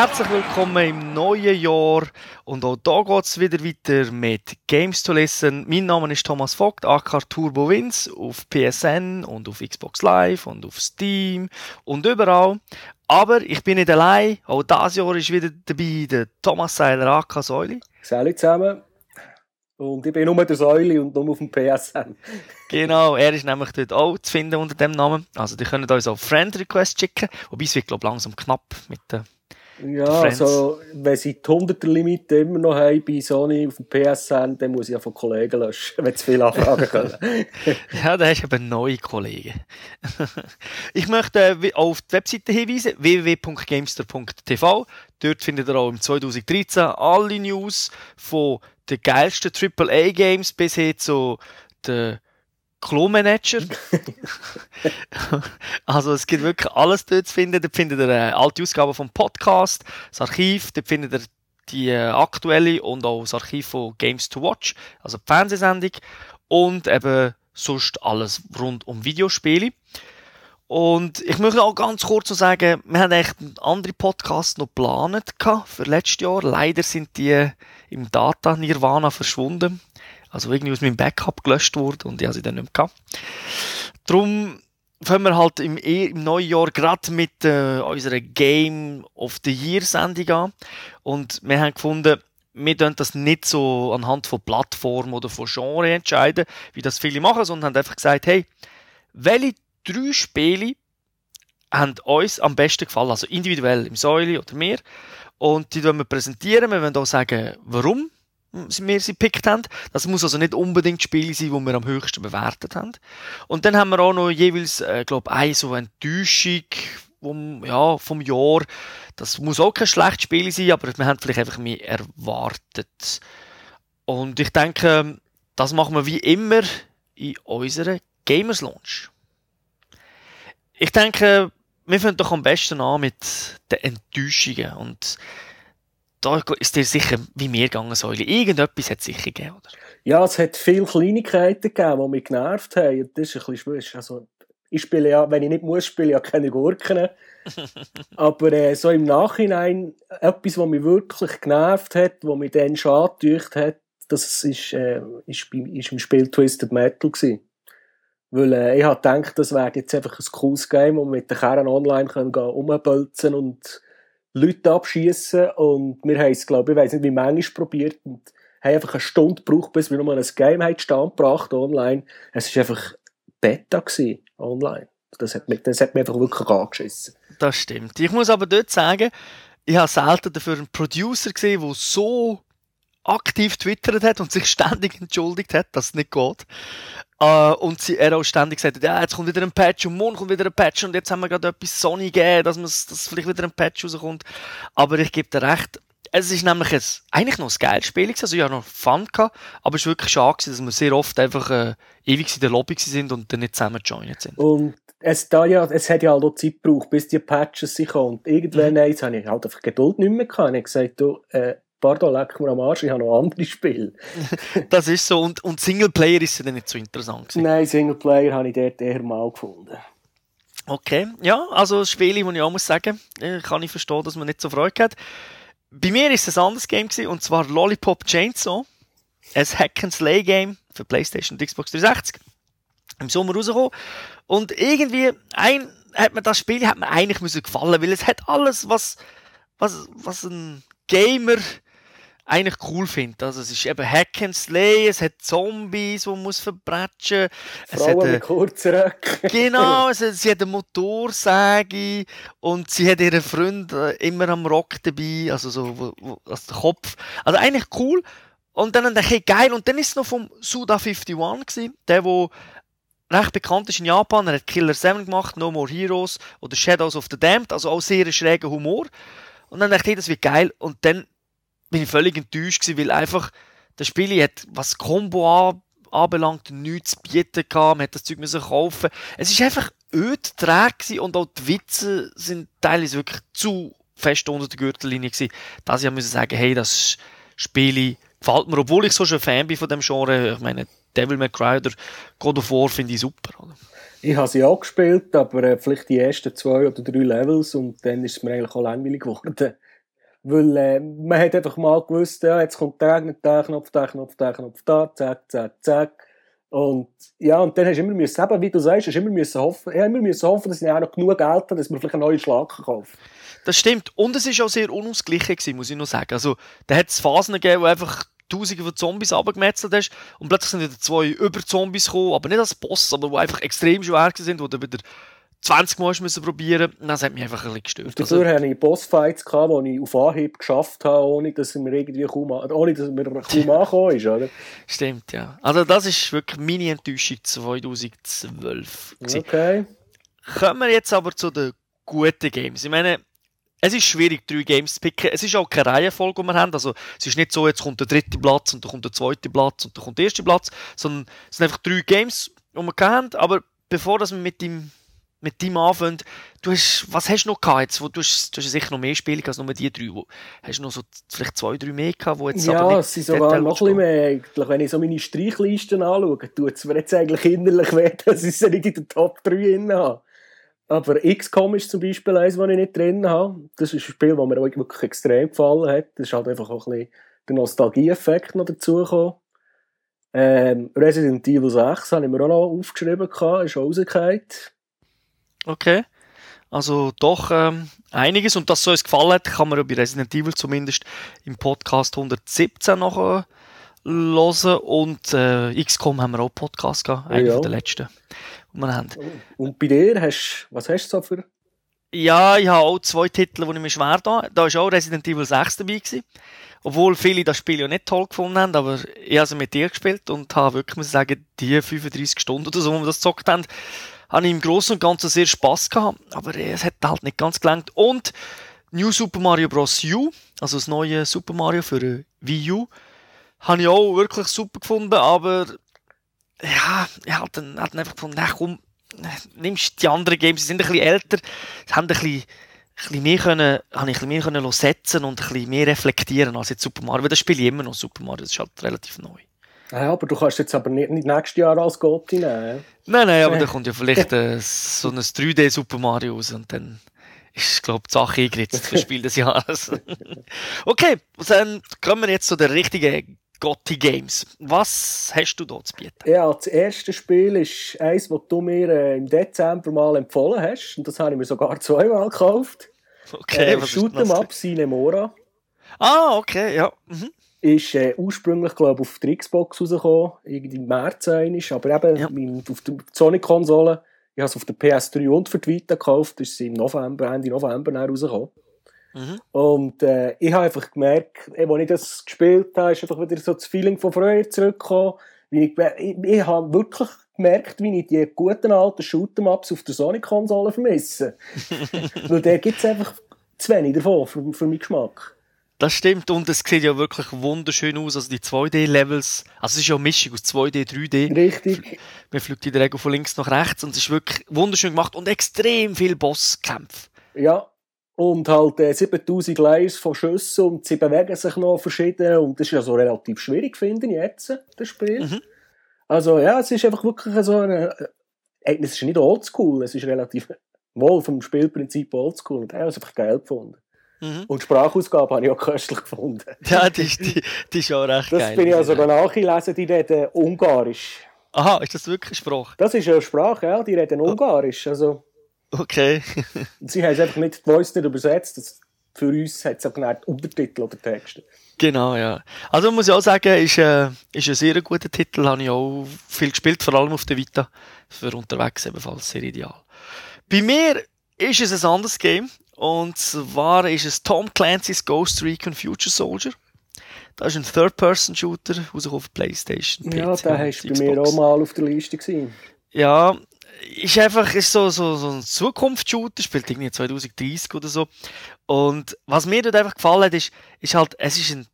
Herzlich willkommen im neuen Jahr und auch hier geht es wieder weiter mit Games to Listen. Mein Name ist Thomas Vogt, AK Turbo Wins auf PSN und auf Xbox Live und auf Steam und überall. Aber ich bin nicht allein, auch dieses Jahr ist wieder dabei der Thomas Seiler, AK Säuli. Salut zusammen. Und ich bin nur der Säule und nur auf dem PSN. genau, er ist nämlich dort auch zu finden unter dem Namen. Also, die können uns auch Friend Request schicken. Wobei es wird, glaube ich, langsam knapp mit den ja, also, wenn sie die 100er Limite immer noch haben bei Sony auf dem PSN, dann muss ich ja von Kollegen löschen, wenn sie viele Anfragen können. ja, da hast du eben neue Kollegen. ich möchte äh, auf die Webseite hinweisen, www.gamester.tv. Dort findet ihr auch im 2013 alle News von den geilsten AAA-Games bis hin zu den Klo-Manager. also es gibt wirklich alles dort zu finden. Dort findet ihr eine alte Ausgabe vom Podcast, das Archiv, dort findet ihr die äh, aktuelle und auch das Archiv von Games to Watch, also die Fernsehsendung und eben sonst alles rund um Videospiele. Und ich möchte auch ganz kurz noch sagen, wir haben echt andere Podcasts noch geplant für letztes Jahr. Leider sind die im Data Nirvana verschwunden. Also irgendwie aus meinem Backup gelöscht wurde und ich habe sie dann nicht mehr gehabt. Darum fangen wir halt im, e, im neuen Jahr gerade mit äh, unserer Game of the Year Sendung an. Und wir haben gefunden, wir können das nicht so anhand von Plattform oder von Genre entscheiden, wie das viele machen, sondern haben einfach gesagt, hey, welche drei Spiele haben uns am besten gefallen, also individuell im Säule oder mir. Und die wollen wir präsentieren. Wir wollen auch sagen, warum wir sie gepickt haben. Das muss also nicht unbedingt das Spiel sein, das wir am höchsten bewertet haben. Und dann haben wir auch noch jeweils, äh, glaube eine so Enttäuschung vom, ja, vom Jahr. Das muss auch kein schlechtes Spiel sein, aber wir haben vielleicht einfach mehr erwartet. Und ich denke, das machen wir wie immer in unserer Gamers Launch. Ich denke, wir fangen doch am besten an mit den Enttäuschungen und da ist dir sicher wie mir gegangen, Säule. Irgendetwas hat es sicher gegeben, oder? Ja, es hat viele Kleinigkeiten gegeben, die mich genervt haben. Das ist ein bisschen schwierig. Also, ich spiele ja, wenn ich nicht muss, spiele ich ja keine Gurken. Aber äh, so im Nachhinein, etwas, was mich wirklich genervt hat, was mich dann schade hat, das ist, äh, ist, ist im Spiel Twisted Metal gewesen. Weil äh, ich habe gedacht, das wäre jetzt einfach ein cooles Game, wo wir mit den Kernen online können gehen, und Leute abschießen und wir haben es, glaube ich, ich weiß nicht, wie manchmal probiert und haben einfach eine Stunde gebraucht, bis wir nochmal ein Game haben stand gebracht online. Es war einfach Beta gewesen, online. Das hat, mich, das hat mich einfach wirklich angeschissen. Das stimmt. Ich muss aber dort sagen, ich habe selten dafür einen Producer gesehen, der so aktiv twittert hat und sich ständig entschuldigt hat, dass es nicht geht. Uh, und sie, er auch ständig gesagt hat, ja, jetzt kommt wieder ein Patch und morgen kommt wieder ein Patch und jetzt haben wir gerade etwas Sony gegeben, dass, dass vielleicht wieder ein Patch rauskommt. Aber ich gebe dir recht, es ist nämlich ein, eigentlich noch ein geiles Spiel also ich habe noch Fun gehabt, aber es ist wirklich schade gewesen, dass wir sehr oft einfach äh, ewig in der Lobby sind und dann nicht zusammen joined sind. Und es, da ja, es hat ja halt auch Zeit gebraucht, bis die Patches sich kommen. Und irgendwann mhm. habe ich halt einfach Geduld nicht mehr gehabt. Ich habe gesagt, du, äh, pardon, leck mir am Arsch, ich habe noch andere Spiele. das ist so. Und, und Singleplayer ist ja dann nicht so interessant gewesen. Nein, Singleplayer habe ich dort eher mal gefunden. Okay, ja, also Spiele, wo ich auch muss sagen, äh, kann ich verstehen, dass man nicht so Freude hat. Bei mir ist es ein anderes Game gewesen, und zwar Lollipop Chainsaw. Ein Hack-and-Slay-Game für PlayStation und Xbox 360. Im Sommer rausgekommen. Und irgendwie, ein, hat mir das Spiel hat mir eigentlich müssen gefallen, weil es hat alles, was, was, was ein Gamer eigentlich cool finde. Also es ist eben Hack and Slay, es hat Zombies, die man muss verbrechen. Es Frauen hat mit kurzen Röcken. Genau, es hat, sie hat eine Motorsäge und sie hat ihren Freund äh, immer am Rock dabei, also so der Kopf. Also eigentlich cool. Und dann dachte ich, geil. Und dann ist es noch vom Suda51 gewesen, der, wo recht bekannt ist in Japan. Er hat Killer 7 gemacht, No More Heroes oder Shadows of the Damned, also auch sehr schräger Humor. Und dann dachte ich, das wird geil. Und dann bin ich völlig enttäuscht gewesen, weil einfach das Spiel hat, was Combo anbelangt, nichts zu bieten gehabt, man hat das Zeug müssen kaufen. Es ist einfach öd, träge und auch die Witze sind teilweise wirklich zu fest unter der Gürtellinie gewesen, dass ich müssen sagen, hey, das Spiel gefällt mir, obwohl ich so schon Fan bin von dem Genre. Ich meine, Devil May Cry oder God of War finde ich super. Oder? Ich habe sie auch gespielt, aber äh, vielleicht die ersten zwei oder drei Levels und dann ist es mir eigentlich auch langweilig geworden. Weil äh, man hat einfach mal gewusst, ja, jetzt kommt der, der Knopf, der Knopf, der Knopf, da, zack, zack, zack. Und ja, und dann hast du immer müssen, eben, wie du sagst, hast immer müssen hoffen, ja, immer müssen hoffen, dass ich auch noch genug Geld habe, dass man vielleicht einen neuen Schlag kaufen Das stimmt. Und es war auch sehr unausgeglichen, muss ich noch sagen. Also, da hat es Phasen gegeben, wo einfach Tausende von Zombies abgemetzelt hast und plötzlich sind wieder zwei Über-Zombies gekommen, aber nicht als Boss, aber wo einfach extrem schwer sind, wo du wieder 20 Mal müssen probieren musste. Das hat mich einfach ein bisschen gestört. Dafür also, hatte ich Bossfights, gehabt, die ich auf Anhieb geschafft habe, ohne dass mir irgendwie kaum, ohne dass mir kaum angekommen ist, oder? Stimmt, ja. Also das ist wirklich meine Enttäuschung 2012. Okay. Kommen wir jetzt aber zu den guten Games. Ich meine, es ist schwierig, drei Games zu picken. Es ist auch keine Reihenfolge, die wir haben. Also, es ist nicht so, jetzt kommt der dritte Platz und dann kommt der zweite Platz und dann kommt der erste Platz, sondern es sind einfach drei Games, die wir haben. Aber bevor dass wir mit dem mit deinem anfangen, du hast, was hast du noch gehabt jetzt? Wo, du, hast, du hast sicher noch mehr Spiele als nur die drei. Wo, hast du noch so vielleicht zwei, drei mehr gehabt, wo jetzt ja, aber nicht es sind sogar noch ein bisschen mehr eigentlich. Wenn ich so meine Streichlisten anschaue, tut es mir jetzt eigentlich innerlich weh, dass ich sie nicht in den Top 3 drin habe. Aber XCOM ist zum Beispiel eins, das ich nicht drin habe. Das ist ein Spiel, das mir auch wirklich extrem gefallen hat. Das ist halt einfach auch ein bisschen der Nostalgie-Effekt noch dazugekommen. Ähm, Resident Evil 6 habe ich mir auch noch aufgeschrieben, ist auch rausgekommen. Okay. Also doch ähm, einiges. Und dass so uns gefallen hat, kann man ja bei Resident Evil zumindest im Podcast 117 noch hören. Und äh, XCOM haben wir auch Podcast gehabt, einer ja. der letzten die wir haben. Und bei dir, hast, was hast du so für? Ja, ich habe auch zwei Titel, die ich mir schwer da. Da war auch Resident Evil 6 dabei. Gewesen. Obwohl viele das Spiel ja nicht toll gefunden haben, aber ich habe es mit dir gespielt und habe wirklich, muss ich sagen, die 35 Stunden oder so, wo wir das gezockt haben, habe ich im Großen und Ganzen sehr Spass gehabt. Aber es hat halt nicht ganz gelangt. Und New Super Mario Bros. U, also das neue Super Mario für Wii U, habe ich auch wirklich super gefunden, aber ja, ich habe dann, hab dann einfach gefunden, ach komm, nimmst die anderen Games, die sind ein bisschen älter, haben ein bisschen, ein mehr können, habe ich ein mehr können setzen und ein bisschen mehr reflektieren als jetzt Super Mario, weil das spiele ich immer noch Super Mario, das ist halt relativ neu. Ja, aber du kannst jetzt aber nicht, nicht nächstes Jahr als Gotti nehmen. Nein, nein, aber da kommt ja vielleicht äh, so ein 3D Super Mario raus und dann ist, glaube ich, die Sache eingeritzt für Spiel des Jahres. okay, dann kommen wir jetzt zu der richtigen Gotti Games. Was hast du da zu bieten? Ja, das erste Spiel ist eins, das du mir äh, im Dezember mal empfohlen hast. Und das habe ich mir sogar zweimal gekauft. Okay, äh, was Shoot'em Up Cinemora. Ah, okay, ja. Mhm. Ist äh, ursprünglich, glaube ich, auf der Xbox rausgekommen. Irgendwie im März einmal. Aber eben ja. mein, auf der Sony-Konsole. Ich habe es auf der PS3 und für die Vita gekauft. Ist im November, Ende November rausgekommen. Mhm. Und äh, ich habe einfach gemerkt, als ich das gespielt habe, ist einfach wieder so das Feeling von früher zurückgekommen. Ich, ich, ich habe wirklich gemerkt, wie ich die guten alten Shoot'em-Ups auf der Sonic-Konsole vermisse. Weil da gibt es einfach zu wenig davon, für, für meinen Geschmack. Das stimmt und es sieht ja wirklich wunderschön aus. Also die 2D-Levels, also es ist ja eine Mischung aus 2D, 3D. Richtig. Man fliegt in der Regel von links nach rechts und es ist wirklich wunderschön gemacht und extrem viel Bosskämpfe. Ja, und halt äh, 7000 Layers von Schüssen und sie bewegen sich noch verschieden und das ist ja so relativ schwierig, finde ich jetzt, das Spiel. Mhm. Also ja, es ist einfach wirklich so eine, äh, es ist nicht oldschool, es ist relativ, wohl vom Spielprinzip oldschool und ich habe es einfach geil gefunden. Mhm. Und Sprachausgabe habe ich auch köstlich gefunden. Ja, die, die, die ist auch recht das geil. Das bin ich also ja. nachgelesen, die reden Ungarisch. Aha, ist das wirklich Sprache? Das ist eine Sprache, ja, die reden oh. Ungarisch, also... Okay. Sie haben es einfach nicht, die Voice nicht übersetzt. Das, für uns hat es auch nicht Untertitel oder Texte. Genau, ja. Also muss ich auch sagen, ist, äh, ist ein sehr guter Titel, habe ich auch viel gespielt, vor allem auf der Vita. Für unterwegs ebenfalls sehr ideal. Bei mir ist es ein anderes Game. Und zwar ist es Tom Clancy's Ghost Recon Future Soldier. Das ist ein Third-Person-Shooter, raus auf Playstation. Ja, PC, der hast du bei mir auch mal auf der Liste gesehen. Ja, ist einfach ist so, so, so ein Zukunftsshooter, spielt irgendwie 2030 oder so. Und was mir dort einfach gefallen hat, ist, ist halt, es ist ein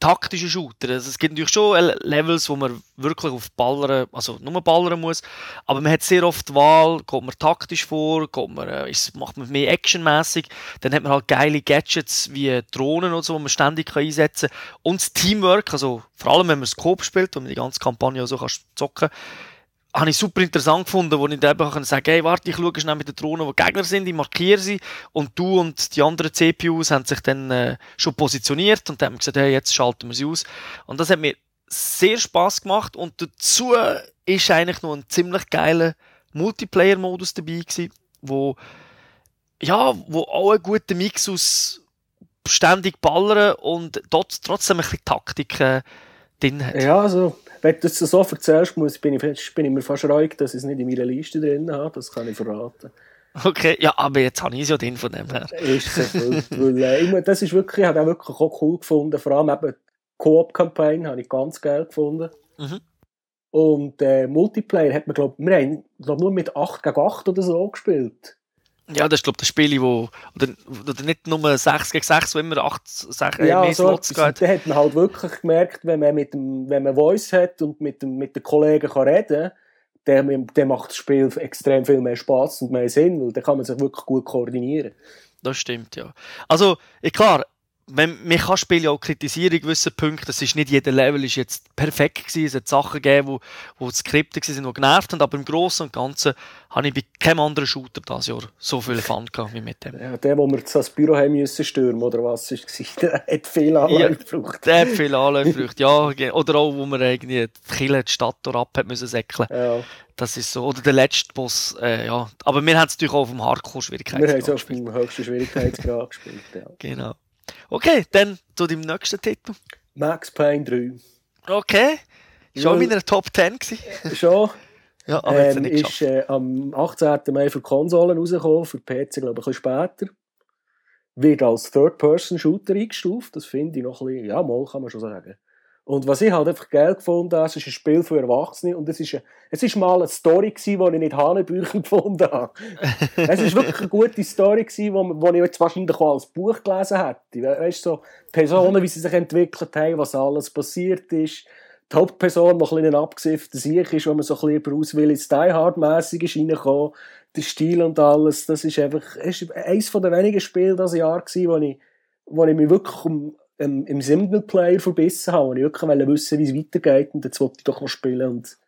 taktischer Shooter. Also es gibt natürlich schon Levels, wo man wirklich auf Ballern, also nur ballern muss, aber man hat sehr oft die Wahl, geht man taktisch vor, man, äh, ist, macht man mehr actionmäßig, dann hat man halt geile Gadgets wie Drohnen oder so, die man ständig kann einsetzen kann. Und das Teamwork, also vor allem wenn man Scope spielt, wo man die ganze Kampagne so kann zocken kann, habe ich super interessant gefunden, wo ich dann eben sagen hey, warte, ich schaue schnell mit den Drohnen, die Gegner sind, ich markiere sie und du und die anderen CPUs haben sich dann äh, schon positioniert und dann haben gesagt, hey, jetzt schalten wir sie aus. Und das hat mir sehr Spaß gemacht und dazu ist eigentlich noch ein ziemlich geiler Multiplayer-Modus dabei gewesen, wo ja, wo auch ein guter Mix aus ständig ballern und trotzdem ein bisschen Taktik äh, drin hat. Ja, also, wenn du das so erzählst, muss, bin, ich, bin ich mir fast ruhig, dass ich es nicht in meiner Liste drin habe. Das kann ich verraten. Okay, ja, aber jetzt habe ich es ja drin von dem her. Ist so weil, äh, das ist wirklich, ich habe auch wirklich auch cool gefunden. Vor allem eben die Coop-Kampagne habe ich ganz geil gefunden. Mhm. Und äh, Multiplayer hat man, glaube wir haben glaub, nur mit 8 gegen 8 oder so gespielt. Ja, das ist, glaube ich, das Spiel, wo, oder, oder nicht nur 6 gegen 6, wo immer 8, 6, äh, ja, mehr so Slots geht. Da hat man halt wirklich gemerkt, wenn man, mit dem, wenn man Voice hat und mit, dem, mit den Kollegen kann reden kann, dann macht das Spiel extrem viel mehr Spaß und mehr Sinn, weil dann kann man sich wirklich gut koordinieren. Das stimmt, ja. Also, klar, man, man kann Spiele ja auch kritisieren in gewissen Punkten. Es ist nicht jeder Level ist jetzt perfekt gewesen. Es hat Sachen gegeben, wo, wo Skripte sind, die genervt haben. Aber im Großen und Ganzen habe ich bei keinem anderen Shooter dieses Jahr so viel Fun gehabt wie mit dem. Ja, der, wo wir das Büro haben müssen stürmen, oder was ist der hat viel Anlauf gebraucht. der hat viel gebraucht, ja. Oder auch, wo man irgendwie die Kille, die Stadt ab hat müssen säckeln. Ja. Das ist so. Oder der letzte Boss, äh, ja. Aber wir haben es natürlich auch auf dem Hardcore-Schwierigkeitsgrad Wir haben es auf dem höchsten Schwierigkeitsgrad gespielt, ja. Genau. Okay, dann zu dem nächsten Titel. Max Payne 3. Okay. Schon in meiner Top 10 gewesen. Schon. ja, aber ähm, nicht ist äh, am 18. Mai für Konsolen rausgekommen, für PC glaube ich ein bisschen später. Wird als Third-Person-Shooter eingestuft, das finde ich noch ein bisschen, ja, mal kann man schon sagen. Und was ich halt einfach geil gefunden habe, es ist ein Spiel für Erwachsene und es ist, es ist mal eine Story gewesen, die ich nicht Hanebücher gefunden habe. es ist wirklich eine gute Story gewesen, die, die ich jetzt wahrscheinlich auch als Buch gelesen hätte. Weißt du, so Personen, wie sie sich entwickelt haben, was alles passiert ist. Die Hauptperson, die ein bisschen abgesiffter Sieg ist, wo man so ein bisschen Bruce Willis Die Hard-mässig ist reingekommen. Der Stil und alles, das ist einfach, ist eines der wenigen Spiele dieses Jahr gewesen, wo ich, wo ich mich wirklich um, ähm, im Singleplayer verbissen habe und ich wirklich wissen wie es weitergeht und jetzt wollte ich doch noch spielen und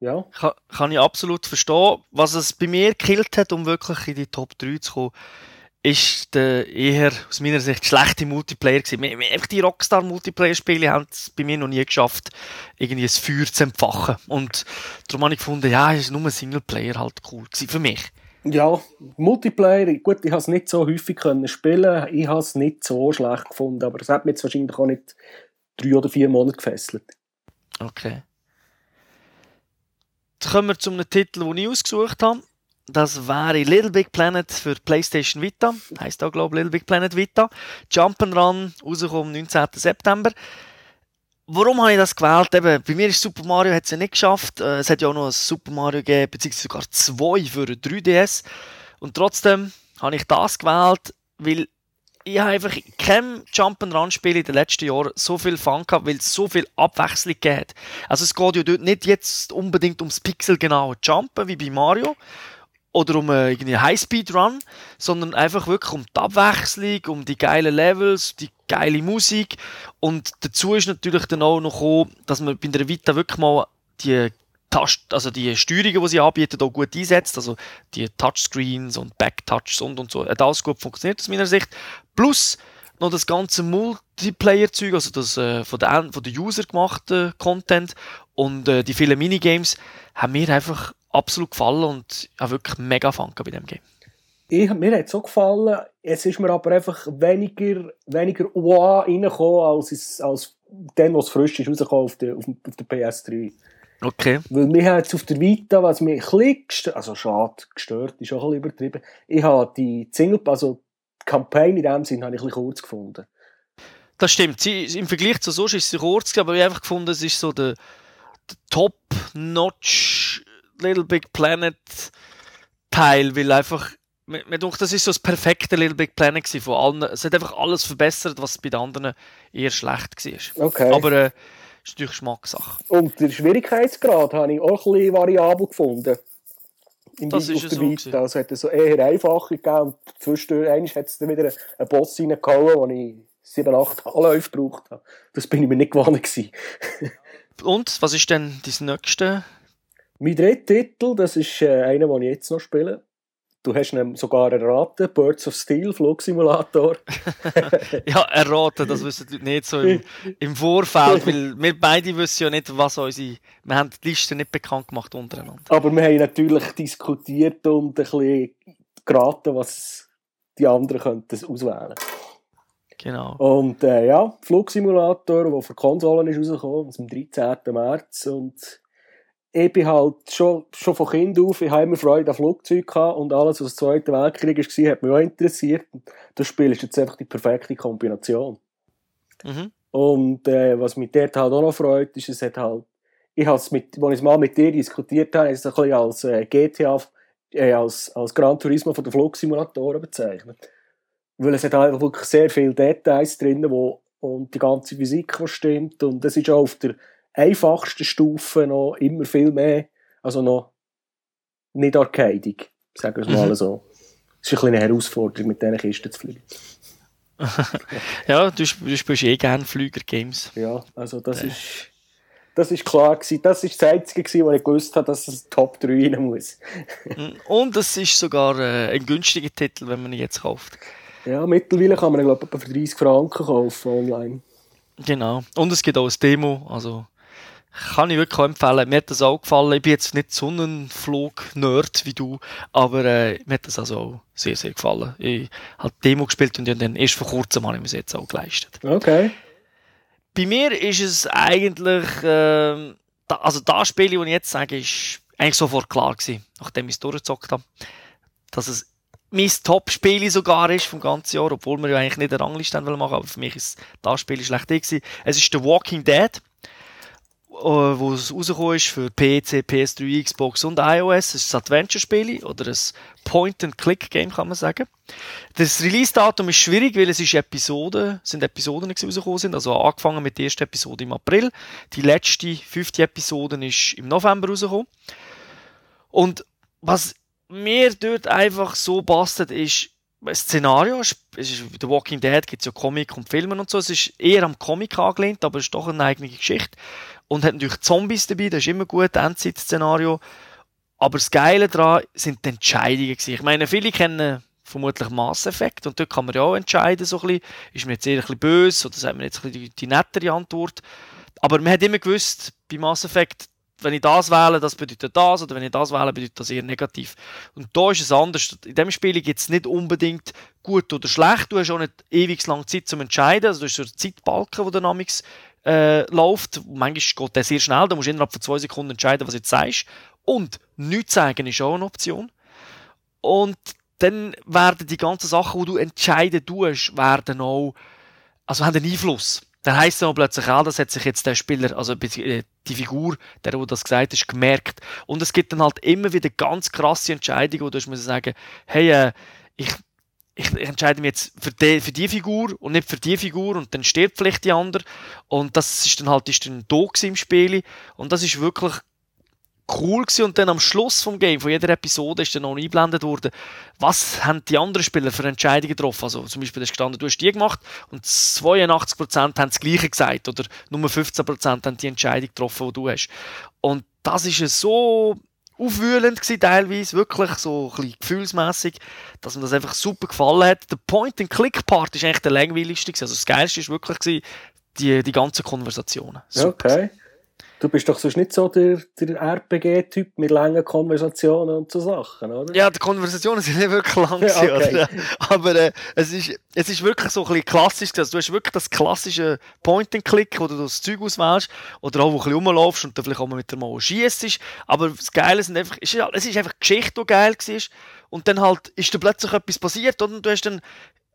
ja. Kann, kann ich absolut verstehen. Was es bei mir gekillt hat, um wirklich in die Top 3 zu kommen, ist der eher aus meiner Sicht schlechte Multiplayer gewesen. Die Rockstar-Multiplayer-Spiele haben es bei mir noch nie geschafft, irgendwie ein Feuer zu empfachen. Und darum habe ich gefunden, ja, ist nur ein Singleplayer halt cool gewesen für mich. Ja, Multiplayer, gut, ich habe es nicht so häufig können spielen, ich habe es nicht so schlecht gefunden, aber es hat mich jetzt wahrscheinlich auch nicht drei oder vier Monate gefesselt. Okay. Jetzt kommen wir zu einem Titel, den ich ausgesucht habe. Das wäre Little Big Planet für PlayStation Vita. Heißt auch, glaube ich, Little Big Planet Vita. Jump'n'Run, rausgekommen am 19. September. Warum habe ich das gewählt? Eben, bei mir ist Super Mario hat es ja nicht geschafft. Äh, es hat ja auch noch ein Super Mario gegeben, beziehungsweise sogar zwei für 3DS. Und trotzdem habe ich das gewählt, weil ich habe einfach kein Jump'n'Run-Spiel in den letzten Jahren so viel Fun gehabt, weil es so viel Abwechslung gibt. Also es geht ja dort nicht jetzt unbedingt ums pixelgenaue Jumpen wie bei Mario, oder um äh, einen Highspeed-Run, sondern einfach wirklich um die Abwechslung, um die geilen Levels, die geile Musik. Und dazu ist natürlich dann auch noch gekommen, dass man bei der Vita wirklich mal die also die Steuerungen, die sie anbieten, auch gut einsetzt. Also die Touchscreens und Backtouches und und so. Hat alles gut funktioniert aus meiner Sicht. Plus noch das ganze Multiplayer-Zeug, also das äh, von der, von User gemachte Content und äh, die vielen Minigames haben mir einfach absolut gefallen und habe wirklich mega Fun bei dem Game. Ich, mir hat es so gefallen, es ist mir aber einfach weniger, weniger wow reingekommen, als, als dann, was frisch ist, rausgekommen auf der, auf, auf der PS3. Okay. Weil mir hat es auf der Vita, was mich ein bisschen gestört, also schade, gestört, ist auch ein bisschen übertrieben, ich habe die Single, also die Kampagne in dem Sinn, habe ich ein bisschen kurz gefunden. Das stimmt. Sie, Im Vergleich zu sonst ist sie kurz, aber ich habe einfach gefunden, es ist so der, der Top-Notch Little Big Planet Teil, weil einfach, mir, mir das ist so das perfekte Little Big Planet gewesen von allen. Es hat einfach alles verbessert, was bei den anderen eher schlecht war. Okay. Aber äh, ist natürlich Geschmackssache. Und der Schwierigkeitsgrad habe ich auch ein bisschen variabel gefunden. Im das ist so. Vita. Also hat es so eher einfach gegeben und zwischendurch hat es dann wieder einen Boss reingehauen, wo ich sieben, acht Anläufe gebraucht habe. Das bin ich mir nicht gewohnt gewesen. und, was ist denn das nächste Mein dritter Titel, das ist äh, einer, den ich jetzt noch spiele. Du hast ihn sogar erraten, Birds of Steel, Flugsimulator. ja, erraten, das wissen die nicht so im, im Vorfeld, weil wir beide wissen ja nicht, was unsere, wir haben die Liste nicht bekannt gemacht untereinander. Aber wir haben natürlich diskutiert und ein bisschen geraten, was die anderen könnten auswählen Genau. Und äh, ja, Flugsimulator, der für Konsolen ist rausgekommen, am 13. März und ich bin halt schon, schon von Kind auf, ich habe immer Freude an Flugzeugen gehabt und alles, was der Zweite Weltkrieg war, hat mich auch interessiert. Und das Spiel ist jetzt einfach die perfekte Kombination. Mhm. Und äh, was mich dort halt auch noch freut, ist, es hat halt, ich habe es mit, als ich es mal mit dir diskutiert habe, ist es ein bisschen als äh, GTA, äh, als, als Gran Turismo von den Flugsimulatoren bezeichnet. Weil es hat einfach wirklich sehr viele Details drin, wo, und die ganze Physik, die stimmt. Und es ist auch auf der einfachsten Stufe noch immer viel mehr, also noch nicht arcadig, sagen wir es mal mhm. so. Es ist ein eine Herausforderung, mit diesen Kisten zu fliegen. ja, du, du spielst eh gerne Flüger-Games. Ja, also das ja. ist das ist klar gewesen. Das ist das Einzige gewesen, wo ich gewusst habe, dass es Top 3 rein muss. Mm, und es ist sogar äh, ein günstiger Titel, wenn man ihn jetzt kauft. Ja, mittlerweile kann man ihn, glaube ich, für 30 Franken kaufen online. Genau. Und es gibt auch ein Demo, also kann ich wirklich empfehlen. Mir hat das auch gefallen. Ich bin jetzt nicht Sonnenflug-Nerd wie du, aber äh, mir hat das also auch sehr, sehr gefallen. Ich habe Demo gespielt und dann erst vor kurzem habe ich mir jetzt auch geleistet. Okay. Bei mir ist es eigentlich, äh, da, also das Spiel, das ich jetzt sage, ist eigentlich sofort klar gewesen, nachdem ich es durchgezockt habe, dass es mein Top-Spiel sogar ist vom ganzen Jahr, obwohl wir ja eigentlich nicht eine Rangliste machen aber für mich ist das Spiel schlecht gewesen. Es ist The Walking Dead. Äh, wo es rausgekommen ist für PC, PS3, Xbox und iOS. Es ist ein Adventure-Spiel oder ein Point-and-Click-Game, kann man sagen. Das Release-Datum ist schwierig, weil es ist Episoden, sind Episoden, die rausgekommen sind. Also angefangen mit der ersten Episode im April. Die letzte, fünfte Episode ist im November rausgekommen. Und was mir dort einfach so bastet, ist, Szenario, es ist, The Walking Dead gibt es ja Comic und Filme und so, es ist eher am Comic angelehnt, aber es ist doch eine eigene Geschichte. Und hat natürlich Zombies dabei, das ist immer gut, Endzeit-Szenario. Aber das Geile daran sind die Entscheidungen. Ich meine, viele kennen vermutlich Mass Effect und dort kann man ja auch entscheiden, so ein bisschen, ist man jetzt eher ein bisschen böse oder sagt man jetzt ein bisschen die, die nettere Antwort. Aber man hat immer gewusst, bei Mass Effect, wenn ich das wähle, das bedeutet das, oder wenn ich das wähle, bedeutet das eher negativ. Und da ist es anders. In dem Spiel gibt es nicht unbedingt gut oder schlecht. Du hast auch nicht ewig lang Zeit zum Entscheiden. Also du hast so einen Zeitbalken, der Namix äh, läuft. Manchmal geht der sehr schnell, da musst du innerhalb von zwei Sekunden entscheiden, was du jetzt sagst. Und nichts sagen ist auch eine Option. Und dann werden die ganzen Sachen, die du entscheiden tust, werden auch, also haben einen Einfluss. Dann heisst es dann plötzlich auch, das hat sich jetzt der Spieler, also äh, die Figur, der, der das gesagt hat, gemerkt. Und es gibt dann halt immer wieder ganz krasse Entscheidungen, wo du musst sagen, hey, äh, ich ich, ich entscheide mich jetzt für die, für die Figur und nicht für die Figur und dann stirbt vielleicht die andere. Und das ist dann halt ist dann da im Spiel. Und das ist wirklich cool gewesen. Und dann am Schluss vom Game, von jeder Episode, ist dann noch eingeblendet worden, was haben die anderen Spieler für Entscheidungen getroffen. Also zum Beispiel, da gestanden, du hast die gemacht und 82% haben das Gleiche gesagt oder nur 15% haben die Entscheidung getroffen, die du hast. Und das ist so aufwühlend gewesen, teilweise, wirklich so ein bisschen gefühlsmässig, dass mir das einfach super gefallen hat. Der Point-and-Click-Part ist eigentlich der langweiligste gewesen. Also das Geilste ist wirklich gewesen, die, die ganzen Konversationen. Super. Okay. Du bist doch sonst nicht so der, der RPG-Typ mit langen Konversationen und so Sachen, oder? Ja, die Konversationen sind nicht wirklich lang, ja, okay. aber äh, es, ist, es ist wirklich so ein bisschen klassisch. Also, du hast wirklich das klassische Point-and-Click, wo du das Zeug auswählst oder auch, wo du ein bisschen rumlaufst und dann vielleicht auch mal mit der Mauer schießt. Aber das Geile sind einfach, ist, es ist einfach Geschichte, die geil war. Und dann halt ist da plötzlich etwas passiert und du hast dann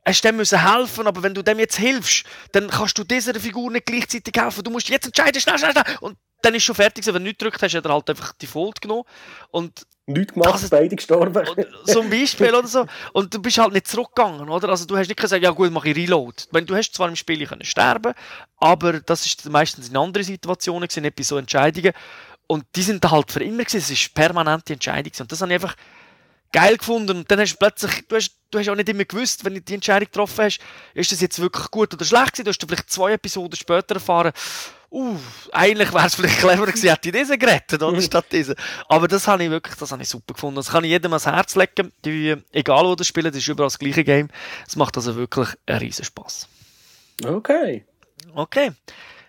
hast dem müssen helfen, aber wenn du dem jetzt hilfst, dann kannst du dieser Figur nicht gleichzeitig helfen. Du musst jetzt entscheiden, schnell, schnell, schnell. Und dann ist schon fertig. Wenn du nicht drückt hast, hat er halt einfach die Fold genommen. Und Nichts gemacht, das, beide gestorben. so ein Beispiel oder so. Und du bist halt nicht zurückgegangen, oder? Also du hast nicht gesagt, ja gut, mache ich Reload. Wenn du hast zwar im Spiel können sterben, aber das ist meistens in anderen Situationen gewesen, nicht bei so Entscheidungen. Und die sind halt für immer gewesen. Es ist permanente Entscheidung. Und das habe ich einfach geil gefunden und dann hast du plötzlich, du hast, du hast auch nicht immer gewusst, wenn du die Entscheidung getroffen hast, ist das jetzt wirklich gut oder schlecht gewesen, du hast vielleicht zwei Episoden später erfahren, uh, eigentlich wäre es vielleicht clever gewesen, hätte ich diese gerettet, oder, statt diese. Aber das habe ich wirklich, das habe ich super gefunden. Das kann ich jedem ans Herz legen, die, egal wo das spielen, das ist überall das gleiche Game. Es macht also wirklich einen riesen Spaß. Okay. Okay.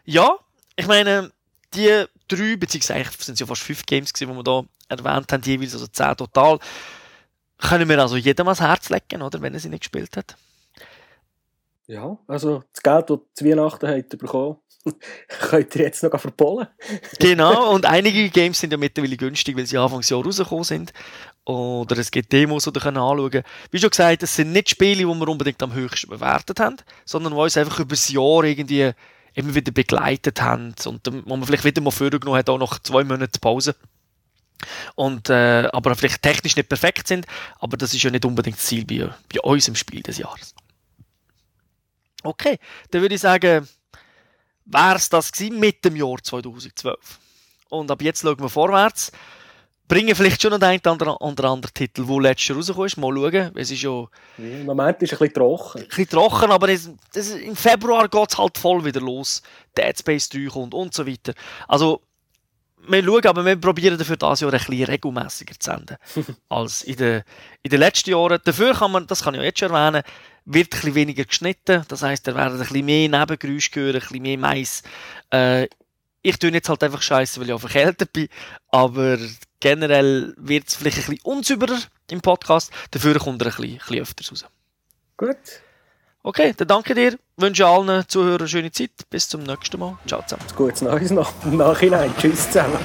Ja, ich meine, die drei, beziehungsweise eigentlich sind es ja fast fünf Games gewesen, die wir da erwähnt haben, jeweils, also zehn total, können wir also jedem ans Herz legen, oder, wenn er sie nicht gespielt hat. Ja, also das Geld, das zu Weihnachten habt bekommen, könnt ihr jetzt noch verbollen. genau, und einige Games sind ja mittlerweile günstig, weil sie Anfangsjahr rausgekommen sind. Oder es gibt Demos, die ihr anschauen könnt. Wie schon gesagt, es sind nicht Spiele, die wir unbedingt am höchsten bewertet haben, sondern die uns einfach über das Jahr irgendwie immer wieder begleitet haben und wo man vielleicht wieder mal vorgenommen hat, auch noch zwei Monate Pause. Und, äh, aber vielleicht technisch nicht perfekt sind, aber das ist ja nicht unbedingt das Ziel bei, bei uns im Spiel des Jahres. Okay, dann würde ich sagen, wäre es das gewesen mit dem Jahr 2012. Und ab jetzt schauen wir vorwärts. Bringen vielleicht schon noch einen oder anderen Titel, der letztes Jahr rausgekommen ist. Mal schauen. Es ist ja, Im Moment ist es ein bisschen trocken. Ein bisschen trocken, aber es, das, im Februar geht es halt voll wieder los. Dead Space 3 kommt und so weiter. Also, wir schauen, aber wir probieren dafür das Jahr ein bisschen regelmäßiger zu senden als in den, in den letzten Jahren. Dafür kann man, das kann ich auch jetzt schon erwähnen, wird ein bisschen weniger geschnitten. Das heisst, da werden ein bisschen mehr Nebengeräusche hören, ein bisschen mehr Mais. Äh, ich tue jetzt halt einfach scheiße, weil ich auch verkältet bin. Aber generell wird es vielleicht ein bisschen unsauberer im Podcast. Dafür kommt er ein bisschen, ein bisschen öfters raus. Gut. Okay, dann danke dir. Wünsche allen Zuhörern eine schöne Zeit. Bis zum nächsten Mal. Ciao zusammen. Gutes Neues noch im Nachhinein. Tschüss zusammen.